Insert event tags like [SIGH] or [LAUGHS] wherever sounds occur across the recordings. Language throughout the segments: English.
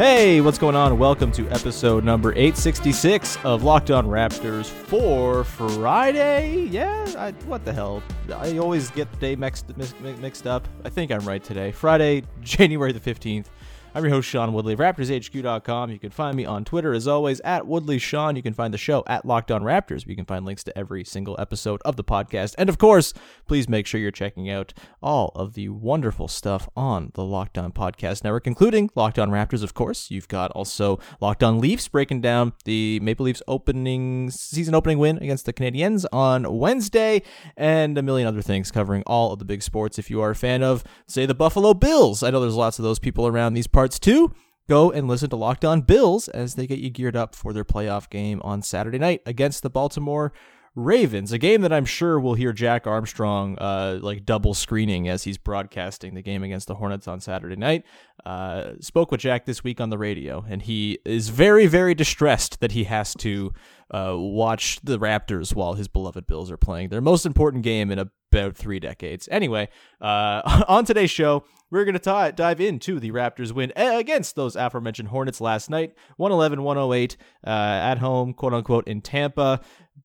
Hey, what's going on? Welcome to episode number 866 of Locked On Raptors for Friday. Yeah, I, what the hell? I always get the day mixed, mix- mixed up. I think I'm right today. Friday, [LAUGHS] January the 15th. I'm your host, Sean Woodley of RaptorsHQ.com. You can find me on Twitter as always at Woodley Sean. You can find the show at Locked On Raptors. You can find links to every single episode of the podcast. And of course, please make sure you're checking out all of the wonderful stuff on the Locked On Podcast Network, including Locked On Raptors, of course. You've got also Locked On Leafs breaking down the Maple Leafs opening season opening win against the Canadiens on Wednesday, and a million other things covering all of the big sports. If you are a fan of, say, the Buffalo Bills, I know there's lots of those people around these parts too. Go and listen to Locked On Bills as they get you geared up for their playoff game on Saturday night against the Baltimore Ravens, a game that I'm sure we'll hear Jack Armstrong uh, like double screening as he's broadcasting the game against the Hornets on Saturday night. Uh, spoke with Jack this week on the radio, and he is very, very distressed that he has to uh, watch the Raptors while his beloved Bills are playing their most important game in about three decades. Anyway, uh, [LAUGHS] on today's show, we're going to dive into the Raptors win against those aforementioned Hornets last night, 111 108 uh, at home, quote unquote, in Tampa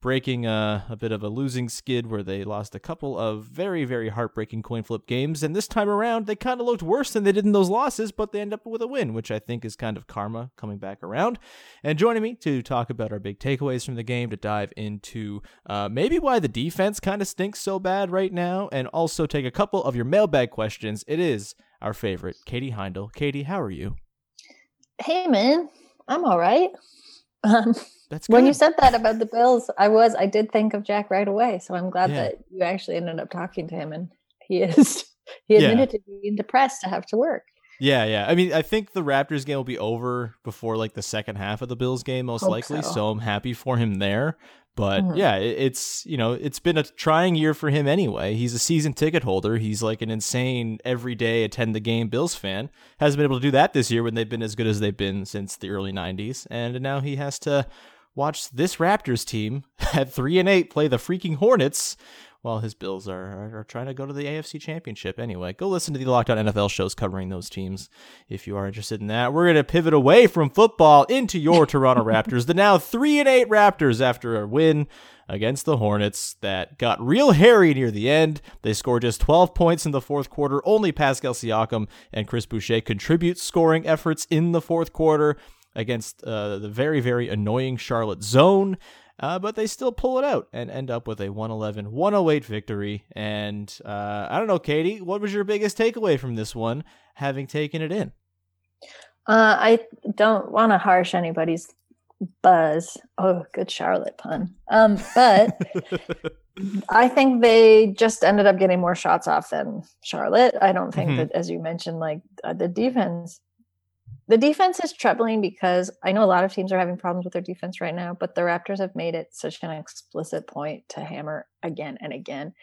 breaking a, a, bit of a losing skid where they lost a couple of very, very heartbreaking coin flip games. And this time around, they kind of looked worse than they did in those losses, but they end up with a win, which I think is kind of karma coming back around. And joining me to talk about our big takeaways from the game, to dive into uh, maybe why the defense kind of stinks so bad right now, and also take a couple of your mailbag questions. It is our favorite, Katie Heindl. Katie, how are you? Hey, man. I'm all right. Um, That's when you said that about the Bills, I was I did think of Jack right away. So I'm glad Yeah. that you actually ended up talking to him, and he is [LAUGHS] he Yeah. admitted to being depressed to have to work. Yeah, yeah. I mean, I think the Raptors game will be over before like the second half of the Bills game, most Hope likely. So. so. I'm happy for him there. But Mhm. yeah, it, it's you know it's been a trying year for him anyway. He's a season ticket holder. He's like an insane every day attend the game Bills fan. Hasn't been able to do that this year when they've been as good as they've been since the early '90s, and now he has to watch this Raptors team [LAUGHS] at three and eight play the freaking Hornets while his Bills are, are, are trying to go to the AFC Championship. Anyway, go listen to the Locked On NFL shows covering those teams if you are interested in that. We're going to pivot away from football into your [LAUGHS] Toronto Raptors, the now 3 and 8 Raptors after a win against the Hornets that got real hairy near the end. They scored just 12 points in the fourth quarter. Only Pascal Siakam and Chris Boucher contribute scoring efforts in the fourth quarter against uh, the very, very annoying Charlotte zone. Uh, but they still pull it out and end up with a 111 108 victory. And uh, I don't know, Katie, what was your biggest takeaway from this one, having taken it in? Uh, I don't want to harsh anybody's buzz. Oh, good Charlotte pun. Um, but [LAUGHS] I think they just ended up getting more shots off than Charlotte. I don't think Mhm. that, as you mentioned, like uh, the defense, the defense is troubling because I know a lot of teams are having problems with their defense right now, but the Raptors have made it such an explicit point to hammer again and again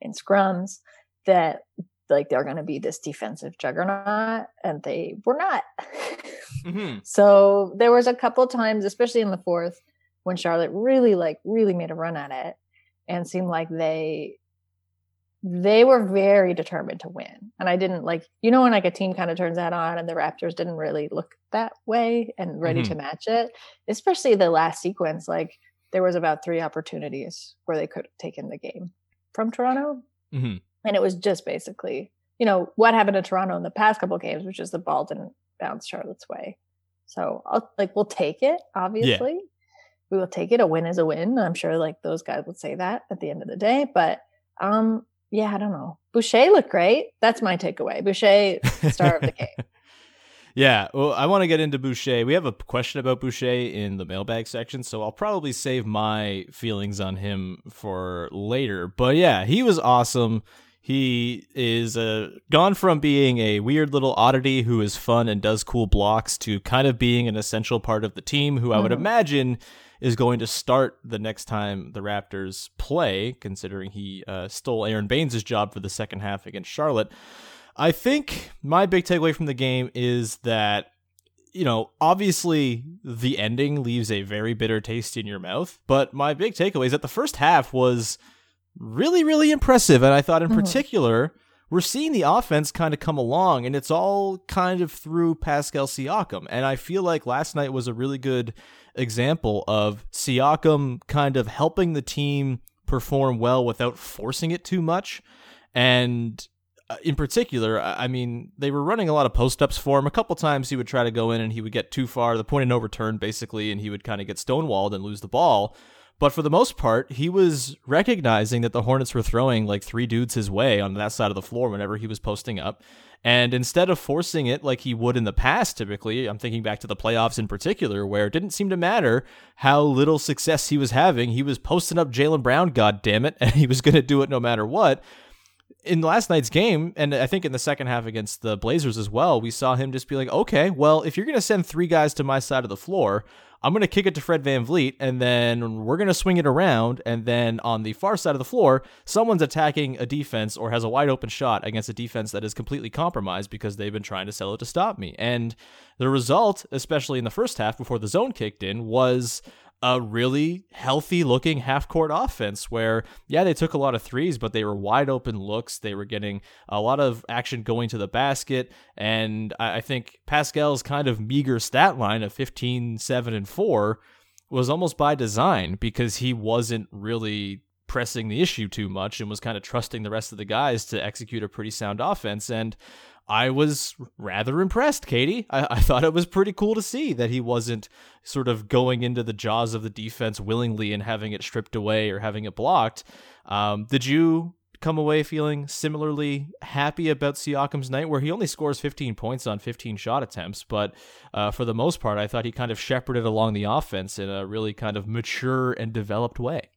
in scrums that like they're going to be this defensive juggernaut, and they were not. Mm-hmm. So there was a couple times, especially in the fourth, when Charlotte really like really made a run at it and seemed like they they were very determined to win. And I didn't like you know when like a team kind of turns that on and the Raptors didn't really look that way and ready to match it, especially the last sequence like there was about three opportunities where they could have taken the game from Toronto Mhm. and it was just basically you know, what happened to Toronto in the past couple games, which is the ball didn't bounce Charlotte's way. So I'll like we'll take it, obviously. We will take it. A win is a win. I'm sure like those guys would say that at the end of the day. But um, yeah, I don't know. Boucher looked great. That's my takeaway. Boucher, star of the [LAUGHS] game. Yeah, well, I want to get into Boucher. We have a question about Boucher in the mailbag section, so I'll probably save my feelings on him for later. But yeah, he was awesome. He is uh, gone from being a weird little oddity who is fun and does cool blocks to kind of being an essential part of the team who I would Mhm. imagine is going to start the next time the Raptors play, considering he uh, stole Aron Baynes' job for the second half against Charlotte. I think my big takeaway from the game is that, you know, obviously the ending leaves a very bitter taste in your mouth, but my big takeaway is that the first half was really, really impressive. And I thought in Mhm. particular, we're seeing the offense kind of come along, and it's all kind of through Pascal Siakam. And I feel like last night was a really good example of Siakam kind of helping the team perform well without forcing it too much. And uh, in particular, I mean, they were running a lot of post ups for him. A couple times he would try to go in and he would get too far, the point of no return, basically, and he would kind of get stonewalled and lose the ball. But for the most part, he was recognizing that the Hornets were throwing like three dudes his way on that side of the floor whenever he was posting up. And instead of forcing it like he would in the past, typically, I'm thinking back to the playoffs in particular, where it didn't seem to matter how little success he was having. He was posting up Jaylen Brown, god damn it, [LAUGHS] and he was going to do it no matter what in last night's game, and I think in the second half against the Blazers as well, we saw him just be like, okay, well, if you're going to send three guys to my side of the floor, I'm going to kick it to Fred VanVleet, and then we're going to swing it around. And then on the far side of the floor, someone's attacking a defense or has a wide open shot against a defense that is completely compromised because they've been trying to sell it to stop me. And the result, especially in the first half before the zone kicked in, was a really healthy looking half court offense where, yeah, they took a lot of threes, but they were wide open looks. They were getting a lot of action going to the basket. And I, think Pascal's kind of meager stat line of 15, 7, and 4 was almost by design because he wasn't really pressing the issue too much and was kind of trusting the rest of the guys to execute a pretty sound offense. And I was rather impressed, Katie. I, I thought it was pretty cool to see that he wasn't sort of going into the jaws of the defense willingly and having it stripped away or having it blocked. Um, did you come away feeling similarly happy about Siakam's night, where he only scores 15 points on 15 shot attempts, but uh, for the most part, I thought he kind of shepherded along the offense in a really kind of mature and developed way.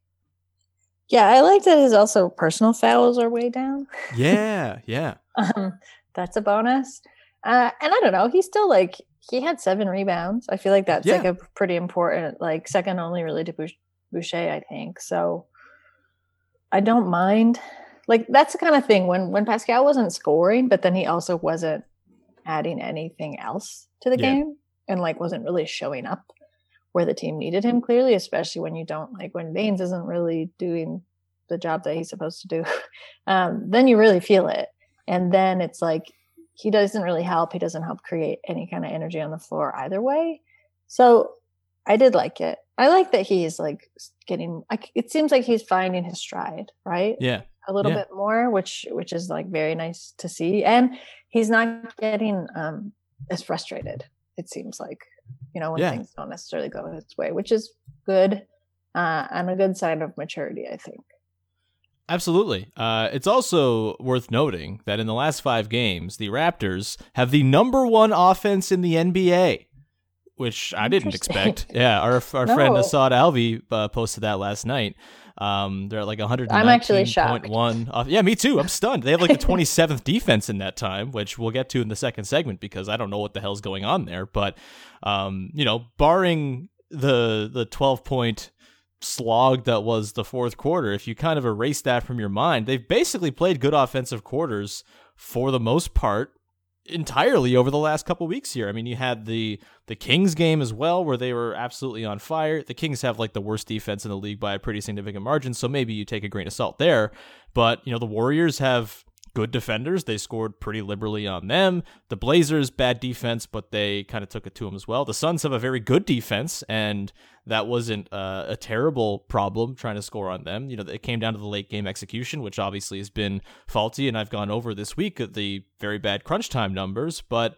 Yeah, I like that his also personal fouls are way down. Yeah, yeah. [LAUGHS] Um, that's a bonus. Uh, and I don't know, he's still like he had seven rebounds. I feel like that's like a pretty important, like second only really to Bouch- Boucher, I think. So I don't mind. Like that's the kind of thing when when Pascal wasn't scoring, but then he also wasn't adding anything else to the Yeah. game and like wasn't really showing up where the team needed him clearly, especially when you don't like when Baynes isn't really doing the job that he's supposed to do. [LAUGHS] Um, then you really feel it. And then it's like he doesn't really help. He doesn't help create any kind of energy on the floor either way. So I did like it. I like that he's like getting. It seems like he's finding his stride, right? Yeah. a little Yeah. bit more, which which is like very nice to see. And he's not getting um as frustrated. It seems like you know when Yeah. things don't necessarily go his way, which is good uh, and a good sign of maturity, I think. Absolutely. Uh, it's also worth noting that in the last five games, the Raptors have the number one offense in the NBA, which I didn't expect. Yeah, our our friend No. Asad Alvi uh, posted that last night. Um, they're at like 119.1. I'm actually shocked. off- Yeah, me too. I'm stunned. They have like the [LAUGHS] 27th defense in that time, which we'll get to in the second segment because I don't know what the hell's going on there. But, um, you know, barring the the 12 point slog that was the fourth quarter, if you kind of erase that from your mind, they've basically played good offensive quarters for the most part entirely over the last couple weeks here. I mean, you had the the Kings game as well where they were absolutely on fire. The Kings have like the worst defense in the league by a pretty significant margin, so maybe you take a grain of salt there. But, you know, the Warriors have good defenders. They scored pretty liberally on them. The Blazers, bad defense, but they kind of took it to them as well. The Suns have a very good defense, and that wasn't uh, a terrible problem trying to score on them. You know, it came down to the late game execution, which obviously has been faulty, and I've gone over this week the very bad crunch time numbers, but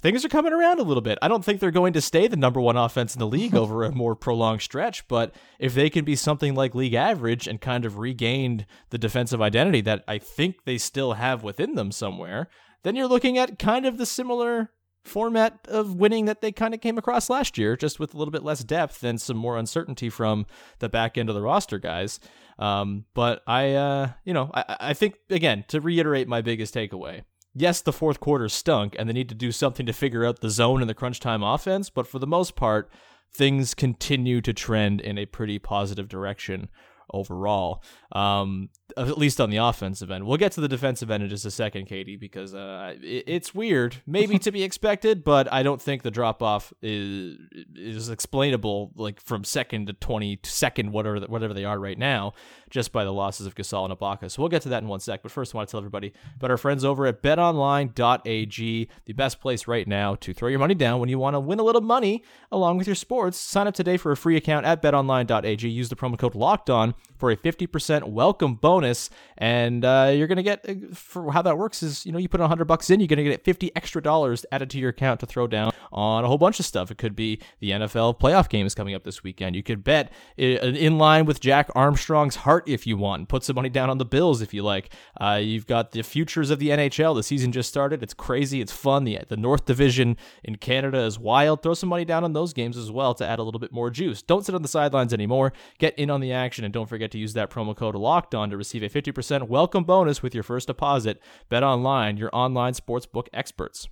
things are coming around a little bit. I don't think they're going to stay the number one offense in the league [LAUGHS] over a more prolonged stretch, but if they can be something like league average and kind of regained the defensive identity that I think they still have within them somewhere, then you're looking at kind of the similar format of winning that they kind of came across last year, just with a little bit less depth and some more uncertainty from the back end of the roster guys. Um, but I, uh, you know, I, I think again to reiterate my biggest takeaway yes, the fourth quarter stunk and they need to do something to figure out the zone and the crunch time offense, but for the most part, things continue to trend in a pretty positive direction overall. Um, at least on the offensive end. We'll get to the defensive end in just a second, Katie, because uh, it, it's weird, maybe to be [LAUGHS] expected, but I don't think the drop off is is explainable, like from second to twenty second, whatever whatever they are right now, just by the losses of Gasol and Ibaka. So we'll get to that in one sec. But first, I want to tell everybody about our friends over at BetOnline.ag, the best place right now to throw your money down when you want to win a little money along with your sports. Sign up today for a free account at BetOnline.ag. Use the promo code Locked On for a fifty percent welcome bonus and uh, you're gonna get uh, for how that works is you know you put a hundred bucks in, you're gonna get fifty extra dollars added to your account to throw down on a whole bunch of stuff. It could be the NFL playoff games coming up this weekend. You could bet uh, in line with Jack Armstrong's heart if you want. Put some money down on the Bills if you like. Uh, you've got the futures of the NHL. The season just started. It's crazy. It's fun. The the North Division in Canada is wild. Throw some money down on those games as well to add a little bit more juice. Don't sit on the sidelines anymore. Get in on the action and don't forget to use that promo code Locked On to receive a 50% welcome bonus with your first deposit. Bet online, your online sportsbook experts.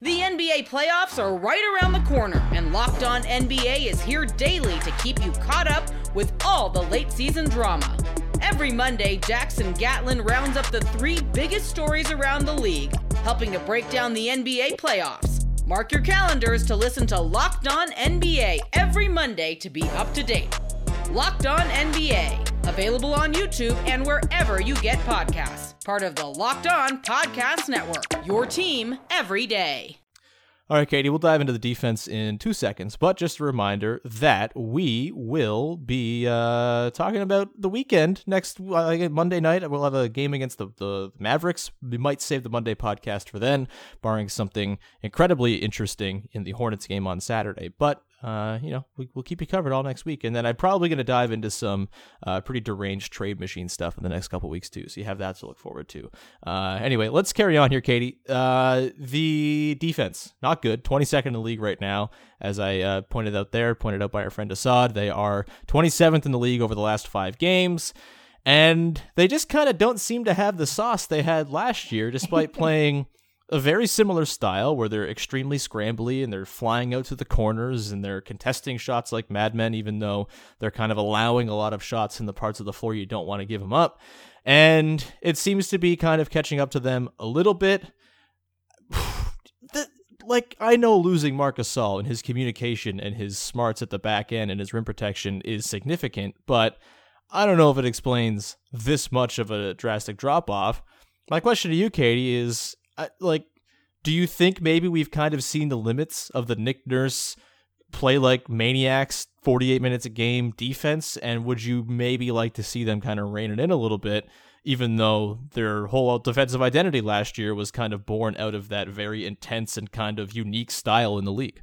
The NBA playoffs are right around the corner, and Locked On NBA is here daily to keep you caught up with all the late season drama. Every Monday, Jackson Gatlin rounds up the three biggest stories around the league, helping to break down the NBA playoffs. Mark your calendars to listen to Locked On NBA every Monday to be up to date. Locked On NBA, available on YouTube and wherever you get podcasts. Part of the Locked On Podcast Network. Your team every day. All right, Katie, we'll dive into the defense in two seconds, but just a reminder that we will be uh, talking about the weekend next uh, Monday night. We'll have a game against the, the Mavericks. We might save the Monday podcast for then, barring something incredibly interesting in the Hornets game on Saturday. But uh, you know, we, will keep you covered all next week. And then I'm probably going to dive into some uh, pretty deranged trade machine stuff in the next couple weeks, too. So you have that to look forward to. Uh, anyway, let's carry on here, Katie. Uh, the defense, not good. 22nd in the league right now. As I uh, pointed out there, pointed out by our friend Asad, they are 27th in the league over the last five games. And they just kind of don't seem to have the sauce they had last year, despite [LAUGHS] playing a very similar style where they're extremely scrambly and they're flying out to the corners and they're contesting shots like madmen, even though they're kind of allowing a lot of shots in the parts of the floor you don't want to give them up. And it seems to be kind of catching up to them a little bit. [SIGHS] like, I know losing Marc Gasol and his communication and his smarts at the back end and his rim protection is significant, but I don't know if it explains this much of a drastic drop off. My question to you, Katie, is Like, do you think maybe we've kind of seen the limits of the Nick Nurse play like maniacs 48 minutes a game defense? And would you maybe like to see them kind of rein it in a little bit even though their whole defensive identity last year was kind of born out of that very intense and kind of unique style in the league?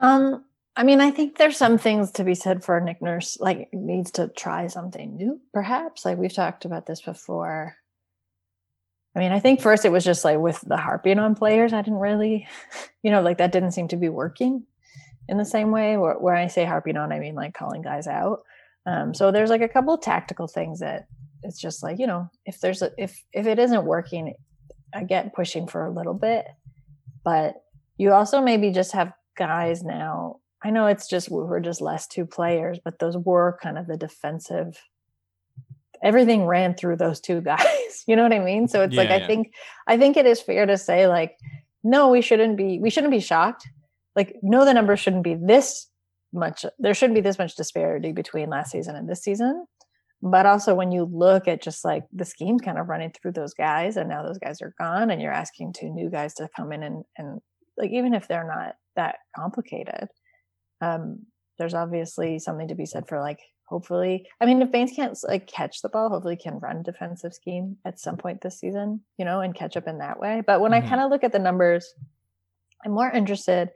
Um i mean i think there's some things to be said for nick nurse like needs to try something new perhaps. Like we've talked about this before I mean, I think first it was just like with the harping on players, I didn't really, [LAUGHS] you know, like that didn't seem to be working in the same way. Where, I say harping on, I mean like calling guys out. Um, so there's like a couple of tactical things that it's just like you know, if there's a if if it isn't working, I get pushing for a little bit, but you also maybe just have guys now. I know it's just we're just less two players, but those were kind of the defensive everything ran through those two guys. [LAUGHS] you know what I mean? So it's yeah, like I think I think it is fair to say like no, we shouldn't be we shouldn't be shocked. Like no the numbers shouldn't be this much there shouldn't be this much disparity between last season and this season. But also when you look at just like the scheme kind of running through those guys and now those guys are gone and you're asking two new guys to come in and, and like even if they're not that complicated, um, there's obviously something to be said for like hopefully i mean if Baynes can't like catch the ball hopefully can run defensive scheme at some point this season you know and catch up in that way but when mm-hmm. i kind of look at the numbers i'm more interested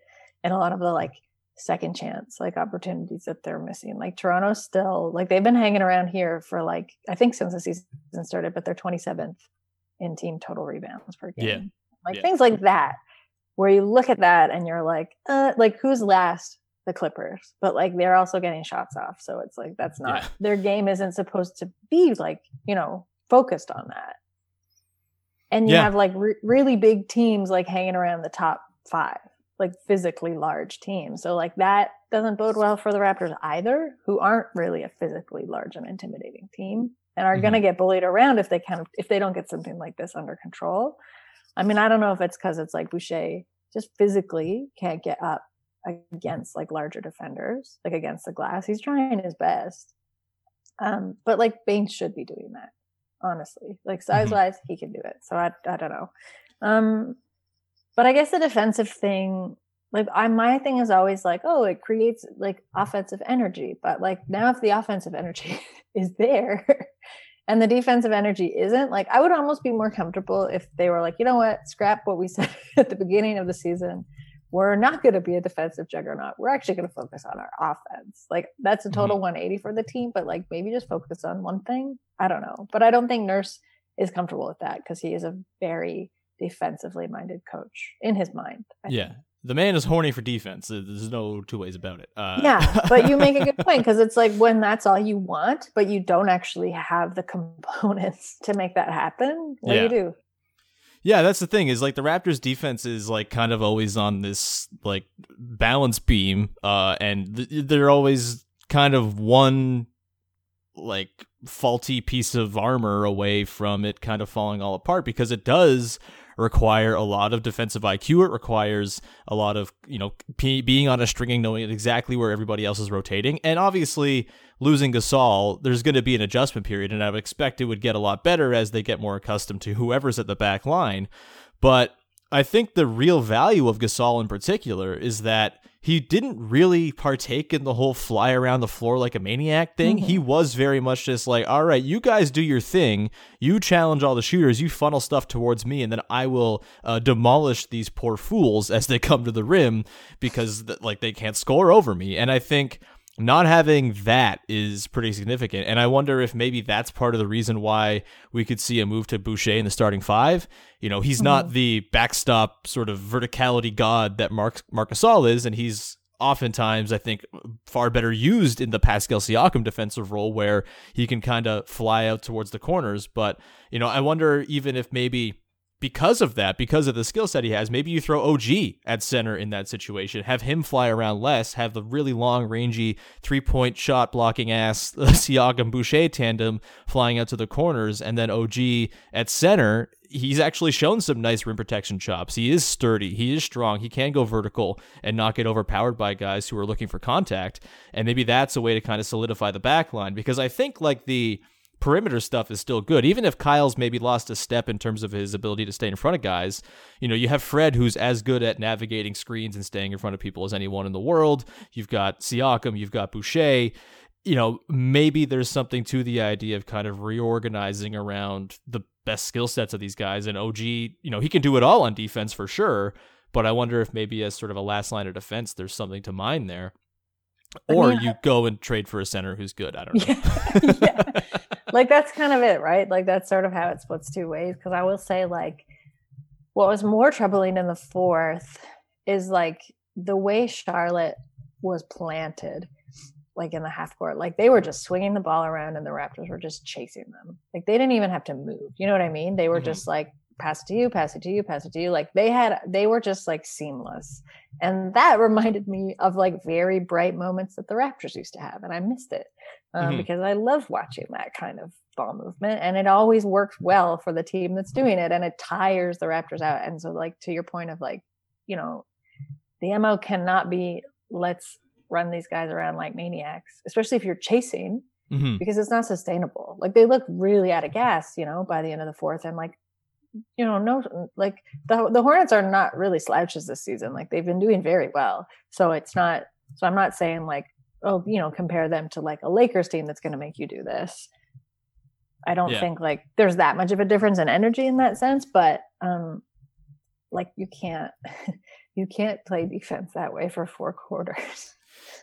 in a lot of the like second chance like opportunities that they're missing like toronto still like they've been hanging around here for like i think since the season started but they're 27th in team total rebounds per game yeah. like yeah. things like that where you look at that and you're like uh like who's last the Clippers, but like they're also getting shots off. So it's like that's not Yeah. their game isn't supposed to be like, you know, focused on that. And you Yeah. have like re- really big teams like hanging around the top five, like physically large teams. So like that doesn't bode well for the Raptors either, who aren't really a physically large and intimidating team and are going to mm-hmm. get bullied around if they kind of if they don't get something like this under control. I mean, I don't know if it's because it's like Boucher just physically can't get up against like larger defenders, like against the glass. He's trying his best. Um, but like Baynes should be doing that, honestly. Like size wise, he can do it. So I I don't know. Um, but I guess the defensive thing, like I my thing is always like, oh, it creates like offensive energy. But like now if the offensive energy [LAUGHS] is there [LAUGHS] and the defensive energy isn't, like I would almost be more comfortable if they were like, you know what, scrap what we said [LAUGHS] at the beginning of the season we're not going to be a defensive juggernaut. We're actually going to focus on our offense. Like that's a total 180 for the team, but like maybe just focus on one thing. I don't know. But I don't think Nurse is comfortable with that because he is a very defensively minded coach in his mind. I Yeah. think. The man is horny for defense. There's no two ways about it. Uh, Yeah. But you make a good [LAUGHS] point because it's like when that's all you want, but you don't actually have the components [LAUGHS] to make that happen. What Yeah. do you do? Yeah, that's the thing is like the Raptors defense is like kind of always on this like balance beam uh and th- they're always kind of one like faulty piece of armor away from it kind of falling all apart because it does require a lot of defensive IQ. It requires a lot of, you know, p- being on a stringing, knowing exactly where everybody else is rotating. And obviously, losing Gasol, there's going to be an adjustment period, and I would expect it would get a lot better as they get more accustomed to whoever's at the back line. But I think the real value of Gasol in particular is that he didn't really partake in the whole fly around the floor like a maniac thing. He was very much just like, all right, you guys do your thing. You challenge all the shooters. You funnel stuff towards me, and then I will uh, demolish these poor fools as they come to the rim because like they can't score over me. And I think not having that is pretty significant. And I wonder if maybe that's part of the reason why we could see a move to Boucher in the starting five. You know, he's not mm-hmm. the backstop sort of verticality god that Mark Marc Gasol is, and he's oftentimes, I think, far better used in the Pascal Siakam defensive role where he can kind of fly out towards the corners. But, you know, I wonder even if maybe because of that, because of the skill set he has, maybe you throw OG at center in that situation, have him fly around less, have the really long, rangy three point shot blocking ass [LAUGHS] Siakam Boucher tandem flying out to the corners, and then OG at center. He's actually shown some nice rim protection chops. He is sturdy. He is strong. He can go vertical and not get overpowered by guys who are looking for contact. And maybe that's a way to kind of solidify the back line because I think like the perimeter stuff is still good. Even if Kyle's maybe lost a step in terms of his ability to stay in front of guys, you know, you have Fred who's as good at navigating screens and staying in front of people as anyone in the world. You've got Siakam, you've got Boucher. You know, maybe there's something to the idea of kind of reorganizing around the best skill sets of these guys. And OG, you know, he can do it all on defense for sure. But I wonder if maybe as sort of a last line of defense, there's something to mine there. I Or mean, you go and trade for a center who's good. I don't know. [LAUGHS] yeah. [LAUGHS] like that's kind of it, right? Like that's sort of how it splits two ways. Because I will say, like, what was more troubling in the fourth is like the way Charlotte was planted, like in the half court. Like they were just swinging the ball around, and the Raptors were just chasing them. Like they didn't even have to move. You know what I mean? They were Mhm. just like pass it to you, pass it to you, pass it to you. Like they had, they were just like seamless. And that [LAUGHS] reminded me of like very bright moments that the Raptors used to have. And I missed it um, Mhm. because I love watching that kind of ball movement. And it always works well for the team that's doing it. And it tires the Raptors out. And so, like, to your point of like, you know, the MO cannot be let's run these guys around like maniacs, especially if you're chasing Mhm. because it's not sustainable. Like they look really out of gas, you know, by the end of the fourth, and like, you know, no, like the the Hornets are not really slouches this season. Like they've been doing very well, so it's not. So I'm not saying like, oh, you know, compare them to like a Lakers team that's going to make you do this. I don't Yeah. think like there's that much of a difference in energy in that sense, but um, like you can't [LAUGHS] you can't play defense that way for four [LAUGHS] quarters.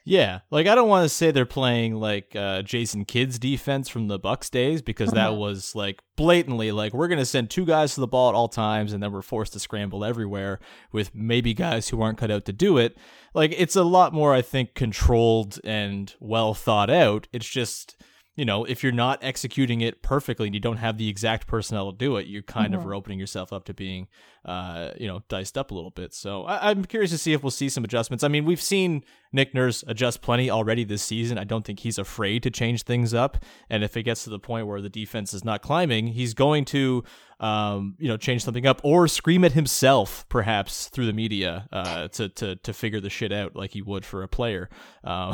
Yeah, like I don't want to say they're playing like uh, Jason Kidd's defense from the Bucks days because that Mhm. was like blatantly like we're gonna send two guys to the ball at all times and then we're forced to scramble everywhere with maybe guys who aren't cut out to do it. Like it's a lot more, I think, controlled and well thought out. It's just you know if you're not executing it perfectly and you don't have the exact personnel to do it, you kind of Mhm. are opening yourself up to being uh, you know diced up a little bit. So I- I'm curious to see if we'll see some adjustments. I mean, we've seen Nick Nurse adjusts plenty already this season. I don't think he's afraid to change things up. And if it gets to the point where the defense is not climbing, he's going to, um, you know, change something up or scream at himself, perhaps through the media, uh, to to to figure the shit out like he would for a player. Um,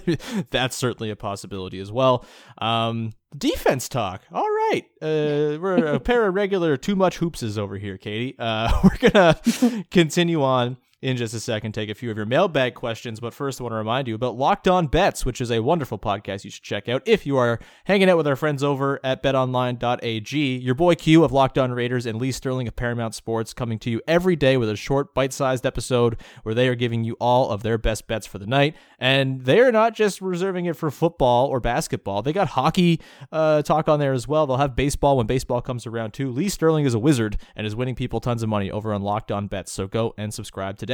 [LAUGHS] that's certainly a possibility as well. Um, defense talk. All right, uh, we're a pair of regular too much hoopses over here, Katie. Uh, [LAUGHS] we're gonna [LAUGHS] continue on in just a second, take a few of your mailbag questions. But first, I want to remind you about Locked On Bets, which is a wonderful podcast you should check out if you are hanging out with our friends over at betonline.ag. Your boy Q of Locked On Raiders and Lee Sterling of Paramount Sports coming to you every day with a short, bite sized episode where they are giving you all of their best bets for the night. And they're not just reserving it for football or basketball, they got hockey uh, talk on there as well. They'll have baseball when baseball comes around too. Lee Sterling is a wizard and is winning people tons of money over on Locked On Bets. So go and subscribe today.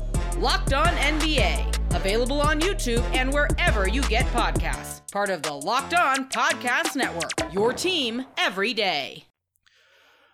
Locked On NBA, available on YouTube and wherever you get podcasts. Part of the Locked On Podcast Network. Your team every day.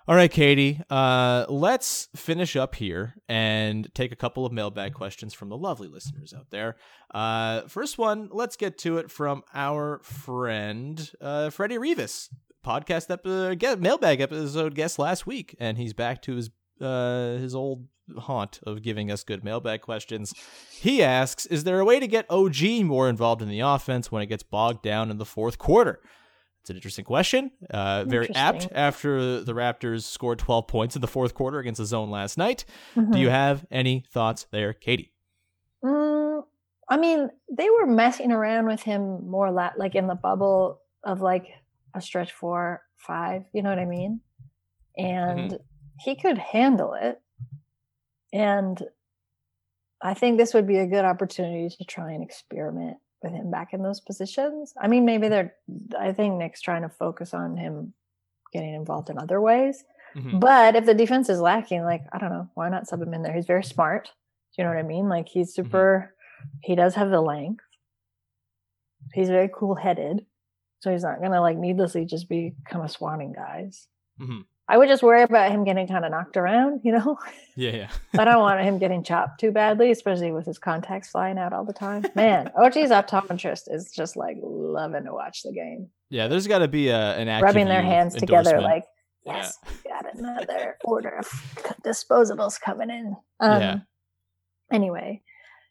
All right, Katie, uh, let's finish up here and take a couple of mailbag questions from the lovely listeners out there. Uh, first one, let's get to it from our friend uh, Freddie Rivas, podcast epi- get mailbag episode guest last week, and he's back to his uh, his old haunt of giving us good mailbag questions. He asks, "Is there a way to get OG more involved in the offense when it gets bogged down in the fourth quarter?" It's an interesting question. Uh, very apt after the Raptors scored 12 points in the fourth quarter against the zone last night. Do Mhm. you have any thoughts there, Katie? Mm, I mean, they were messing around with him more la- like in the bubble of like a stretch four, five, you know what I mean? And he could handle it. And I think this would be a good opportunity to try and experiment with him back in those positions. I mean, maybe they're, I think Nick's trying to focus on him getting involved in other ways. Mhm. But if the defense is lacking, like, I don't know, why not sub him in there? He's very smart. Do you know what I mean? Like, he's super, he does have the length. He's very cool headed. So he's not going to, like, needlessly just be kind of swatting guys. Mhm. I would just worry about him getting kind of knocked around, you know? [LAUGHS] Yeah, yeah. I don't want [LAUGHS] him getting chopped too badly, especially with his contacts flying out all the time. Man, [LAUGHS] OG's optometrist is just like loving to watch the game, Yeah, there's got to be a, an active rubbing their hands together, like, yes, we got another order of disposables coming in. Um, Yeah. Anyway,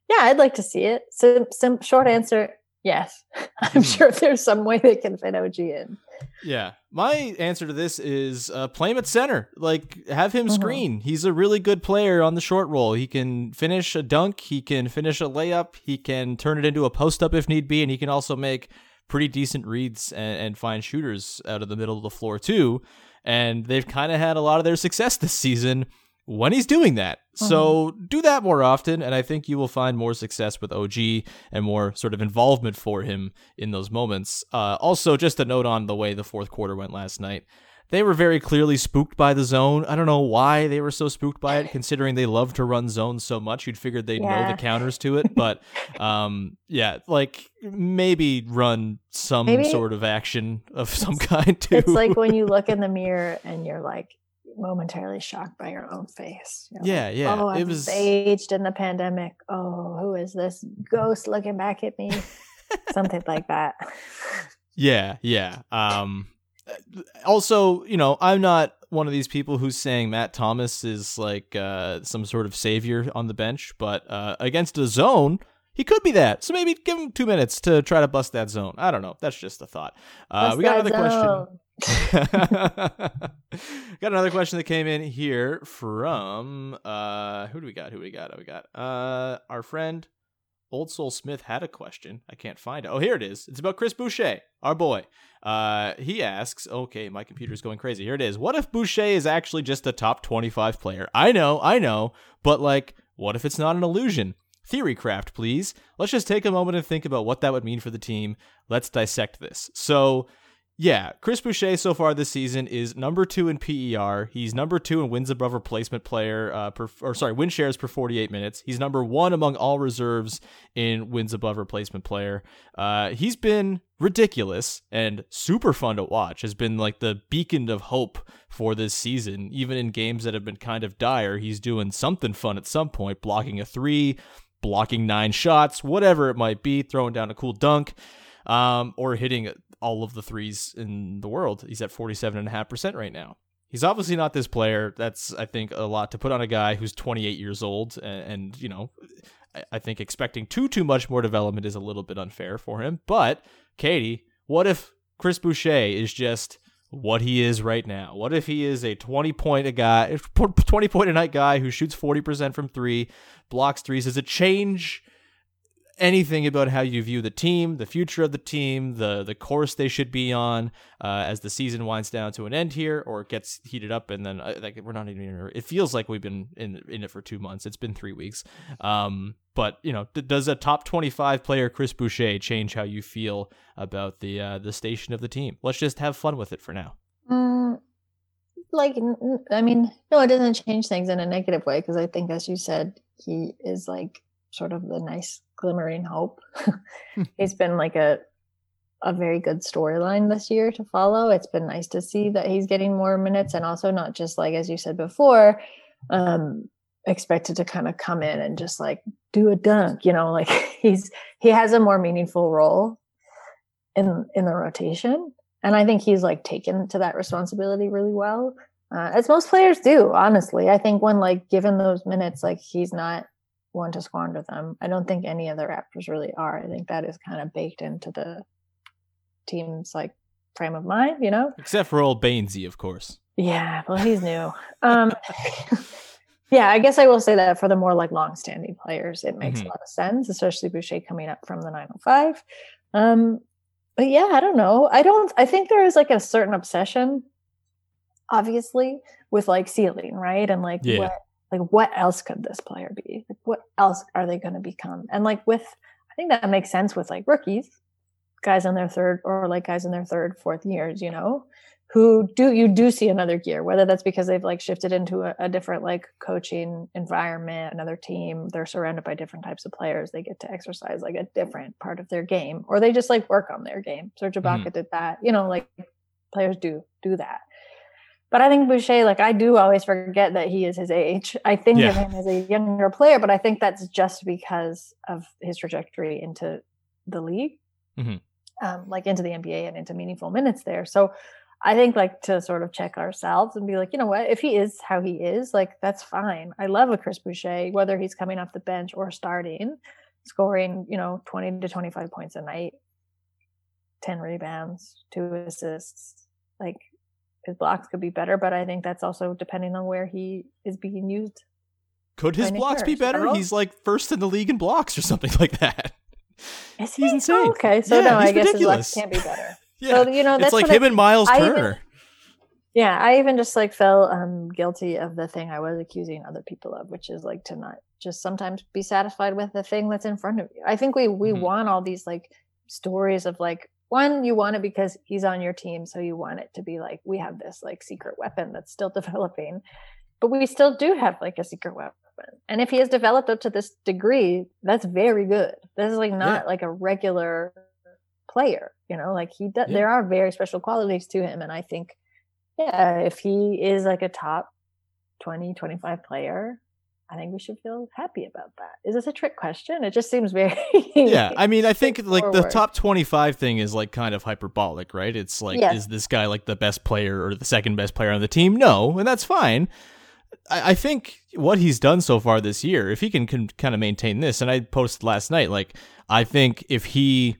yeah, I'd like to see it. So, some short answer, yes. I'm Mhm. sure there's some way they can fit OG in. Yeah. My answer to this is uh, play him at center. Like, have him Mhm. screen. He's a really good player on the short roll. He can finish a dunk, he can finish a layup, he can turn it into a post up if need be, and he can also make pretty decent reads and, and find shooters out of the middle of the floor, too. And they've kind of had a lot of their success this season when he's doing that. So do that more often, and I think you will find more success with OG and more sort of involvement for him in those moments. Uh, also, just a note on the way the fourth quarter went last night. They were very clearly spooked by the zone. I don't know why they were so spooked by it, considering they love to run zones so much. You'd figured they'd know the counters to it, but [LAUGHS] um, yeah, like maybe run some Maybe- sort of action of some kind [LAUGHS] too. It's like when you look in the mirror and you're like, momentarily shocked by your own face. You're Yeah, like, yeah, Oh, it I've was- aged in the pandemic. Oh, who is this ghost looking back at me? [LAUGHS] Something like that. Yeah, yeah. Um also, you know, I'm not one of these people who's saying Matt Thomas is like uh some sort of savior on the bench, but uh against a zone, he could be that. So maybe give him 2 minutes to try to bust that zone. I don't know. That's just a thought. Uh we got another zone. question. [LAUGHS] got another question that came in here from uh who do we got? Who do we got? Oh, we got uh our friend Old Soul Smith had a question. I can't find it. Oh, here it is. It's about Chris Boucher, our boy. Uh, he asks, okay, my computer's going crazy. Here it is. What if Boucher is actually just a top 25 player? I know, I know, but like, what if it's not an illusion? Theory craft, please. Let's just take a moment and think about what that would mean for the team. Let's dissect this. So, yeah, Chris Boucher so far this season is number two in PER. He's number two in wins above replacement player, uh, per, or sorry, win shares per 48 minutes. He's number one among all reserves in wins above replacement player. Uh, he's been ridiculous and super fun to watch. Has been like the beacon of hope for this season. Even in games that have been kind of dire, he's doing something fun at some point, blocking a three, blocking nine shots, whatever it might be, throwing down a cool dunk, um, or hitting all of the threes in the world. He's at 47.5% right now. He's obviously not this player. That's, I think, a lot to put on a guy who's 28 years old. And, and you know, I, think expecting too, too much more development is a little bit unfair for him. But, Katie, what if Chris Boucher is just what he is right now? What if he is a 20 point a guy, [LAUGHS] 20 point a night guy who shoots 40% from three, blocks threes? is it change anything about how you view the team, the future of the team, the the course they should be on uh, as the season winds down to an end here, or it gets heated up, and then uh, like we're not even. It feels like we've been in in it for two months. It's been three weeks. Um, but you know, d- does a top twenty five player Chris Boucher change how you feel about the uh, the station of the team? Let's just have fun with it for now. Mm, like, I mean, no, it doesn't change things in a negative way because I think, as you said, he is like sort of the nice glimmering hope. [LAUGHS] He's been like a a very good storyline this year to follow. It's been nice to see that he's getting more minutes and also not just like as you said before, um expected to kind of come in and just like do a dunk, you know, [LAUGHS] like he's he has a more meaningful role in in the rotation and I think he's like taken to that responsibility really well. Uh, as most players do, honestly. I think when like given those minutes, like he's not one to squander them. I don't think any of the Raptors really are. I think that is kind of baked into the team's like frame of mind, you know? Except for old Baynesy, of course. Yeah, well, he's new. Um, [LAUGHS] yeah, I guess I will say that for the more like long-standing players, it makes Mhm. a lot of sense, especially Boucher coming up from the 905. Um, but yeah, I don't know. I don't. I think there is like a certain obsession, obviously, with like ceiling, right? And like Yeah. what, like what else could this player be? Like what else are they going to become? And like with, I think that makes sense with like rookies, guys in their third or like guys in their third, fourth years, you know, who do you do see another gear, whether that's because they've like shifted into a, a different like coaching environment, another team, they're surrounded by different types of players, they get to exercise like a different part of their game, or they just like work on their game. Serge Ibaka mm-hmm. did that, you know, like players do do that. But I think Boucher, like I do always forget that he is his age. I think Yeah. of him as a younger player, but I think that's just because of his trajectory into the league, Mhm. um, like into the NBA and into meaningful minutes there. So I think like to sort of check ourselves and be like, you know what, if he is how he is, like that's fine. I love a Chris Boucher, whether he's coming off the bench or starting, scoring, you know, 20 to 25 points a night, 10 rebounds, two assists. Like his blocks could be better, but I think that's also depending on where he is being used. Could his blocks be better? He's like first in the league in blocks or something [LAUGHS] like that. Is He's he? insane. Oh, okay, so Yeah, no, I guess ridiculous. his blocks can't be better. [LAUGHS] Yeah, So you know, it's like what I- him and Myles I even- Turner. Yeah, I even just like felt um guilty of the thing I was accusing other people of, which is like to not just sometimes be satisfied with the thing that's in front of you. I think we we Mhm. want all these like stories of like one you want it because he's on your team, so you want it to be like we have this like secret weapon that's still [LAUGHS] developing, but we still do have like a secret weapon. And if he has developed up to this degree, that's very good. This is like not Yeah. like a regular player, you know, like he does, Yeah. there are very special qualities to him, and I think yeah, if he is like a top 20, 25 player, I think we should feel happy about that. Is this a trick question? It just seems very yeah, I mean, I [LAUGHS] think like the top 25 thing is like kind of hyperbolic, right? It's like, Yes. is this guy like the best player or the second best player on the team? No, and that's fine. I, I think what he's done so far this year, if he can, can kind of maintain this, and I posted last night, like, I think if he,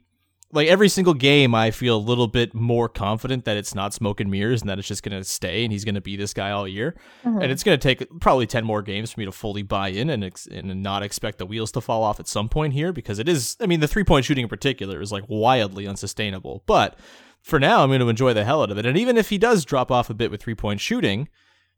like every single game, I feel a little bit more confident that it's not smoke and mirrors and that it's just going to stay and he's going to be this guy all year. Mm-hmm. And it's going to take probably 10 more games for me to fully buy in and, ex- and not expect the wheels to fall off at some point here because it is, I mean, the three point shooting in particular is like wildly unsustainable. But for now, I'm going to enjoy the hell out of it. And even if he does drop off a bit with three point shooting,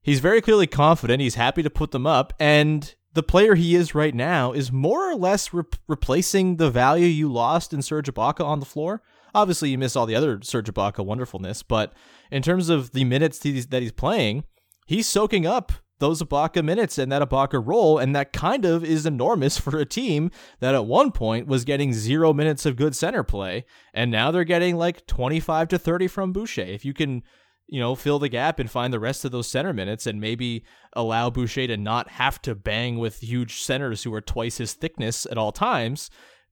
he's very clearly confident. He's happy to put them up. And the player he is right now is more or less re- replacing the value you lost in Serge Ibaka on the floor. Obviously, you miss all the other Serge Ibaka wonderfulness, but in terms of the minutes that he's, playing, he's soaking up those Ibaka minutes and that Ibaka role, and that kind of is enormous for a team that at one point was getting zero minutes of good center play, and now they're getting like 25 to 30 from Boucher. If you can you know, fill the gap and find the rest of those center minutes and maybe allow Boucher to not have to bang with huge centers who are twice his thickness at all times,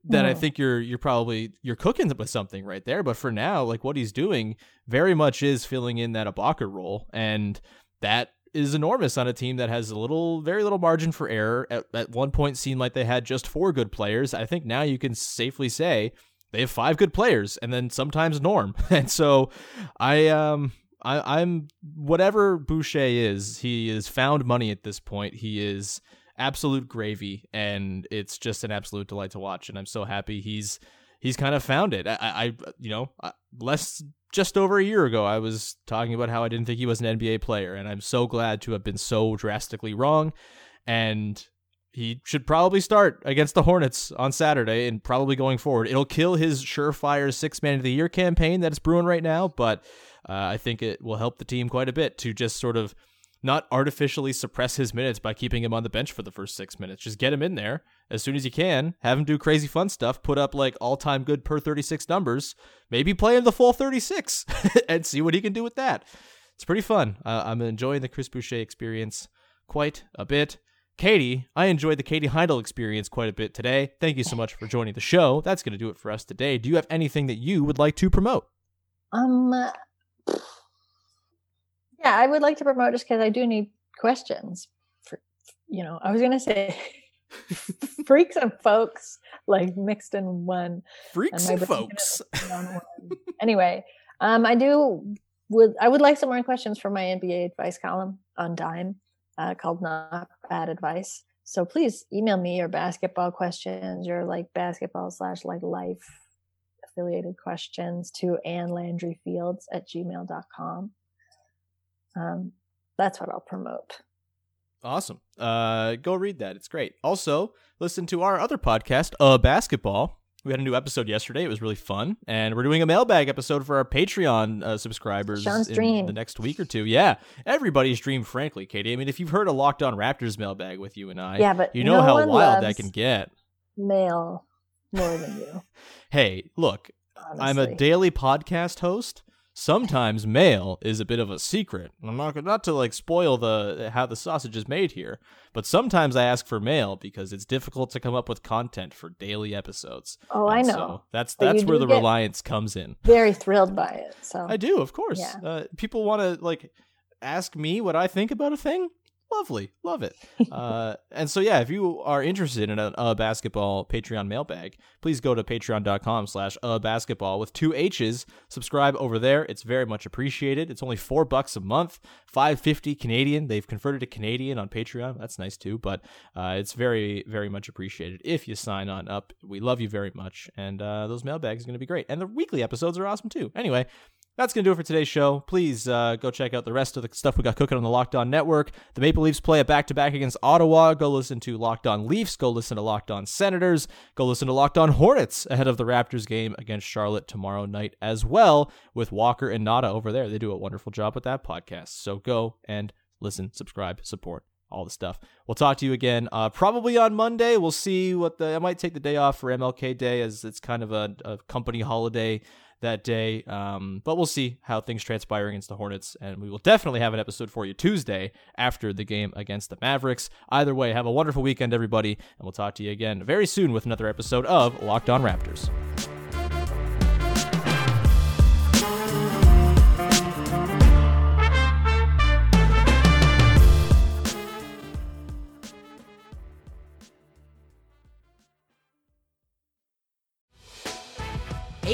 then I think you're you're probably you're cooking with something right there. But for now, like what he's doing very much is filling in that Ibaka role, and that is enormous on a team that has a little very little margin for error. At, at one point seemed like they had just four good players. I think now you can safely say they have five good players and then sometimes Norm. [LAUGHS] And so I um I, I'm whatever Boucher is, he is found money at this point. He is absolute gravy, and it's just an absolute delight to watch. And I'm so happy he's he's kind of found it. I, I you know, less just over a year ago, I was talking about how I didn't think he was an NBA player, and I'm so glad to have been so drastically wrong. And he should probably start against the Hornets on Saturday and probably going forward. It'll kill his surefire six man of the year campaign that is brewing right now, but uh, I think it will help the team quite a bit to just sort of not artificially suppress his minutes by keeping him on the bench for the first six minutes. Just get him in there as soon as you can, have him do crazy fun stuff, put up like all time good per 36 numbers, maybe play him the full 36 [LAUGHS] and see what he can do with that. It's pretty fun. Uh, I'm enjoying the Chris Boucher experience quite a bit. Katie, I enjoyed the Katie Heindl experience quite a bit today. Thank you so much for joining the show. That's going to do it for us today. Do you have anything that you would like to promote? Um, yeah, I would like to promote just because I do need questions. For you know, I was gonna say [LAUGHS] freaks and folks like mixed in one. Freaks my and folks. one. anyway, um, I do would I would like some more questions for my NBA advice column on Dime, uh, called Not Bad Advice. So please email me your basketball questions, your like basketball slash like life affiliated questions to Ann Landry Fields at gmail.com. Um, that's what I'll promote. Awesome. Uh, go read that. It's great. Also, listen to our other podcast, Uh Basketball. We had a new episode yesterday. It was really fun, and we're doing a mailbag episode for our Patreon uh, subscribers Sean's in dream. the next week or two. Yeah, everybody's dream, frankly, Katie. I mean, if you've heard a Locked On Raptors mailbag with you and I, Yeah, but you know no how wild that can get. Mail more than you. [LAUGHS] Hey, look, I'm a daily podcast host. Sometimes mail is a bit of a secret. I'm not not to like spoil the how the sausage is made here, but sometimes I ask for mail because it's difficult to come up with content for daily episodes. Oh, I know. So that's that's where the reliance comes in. Very thrilled by it. So I do, of course. Yeah. Uh, people want to like ask me what I think about a thing. Lovely, love it. uh, [LAUGHS] and so yeah, if you are interested in a, a basketball Patreon mailbag, please go to patreon.com slash a basketball with two H's. Subscribe over there. It's very much appreciated. It's only four bucks a month, five fifty Canadian. They've converted to Canadian on Patreon. That's nice too, but uh, it's very, very much appreciated if you sign on up. We love you very much, and uh, those mailbags are going to be great. And the weekly episodes are awesome too. Anyway, that's going to do it for today's show. Please uh, go check out the rest of the stuff we got cooking on the Locked On Network. The Maple Leafs play a back to back against Ottawa. Go listen to Locked On Leafs. Go listen to Locked On Senators. Go listen to Locked On Hornets ahead of the Raptors game against Charlotte tomorrow night as well with Walker and Nada over there. They do a wonderful job with that podcast. So go and listen, subscribe, support, all the stuff. We'll talk to you again uh, probably on Monday. We'll see what the I might take the day off for MLK Day as it's kind of a, a company holiday that day. Um, but we'll see how things transpire against the Hornets, and we will definitely have an episode for you Tuesday after the game against the Mavericks. Either way, have a wonderful weekend, everybody, and we'll talk to you again very soon with another episode of Locked On Raptors.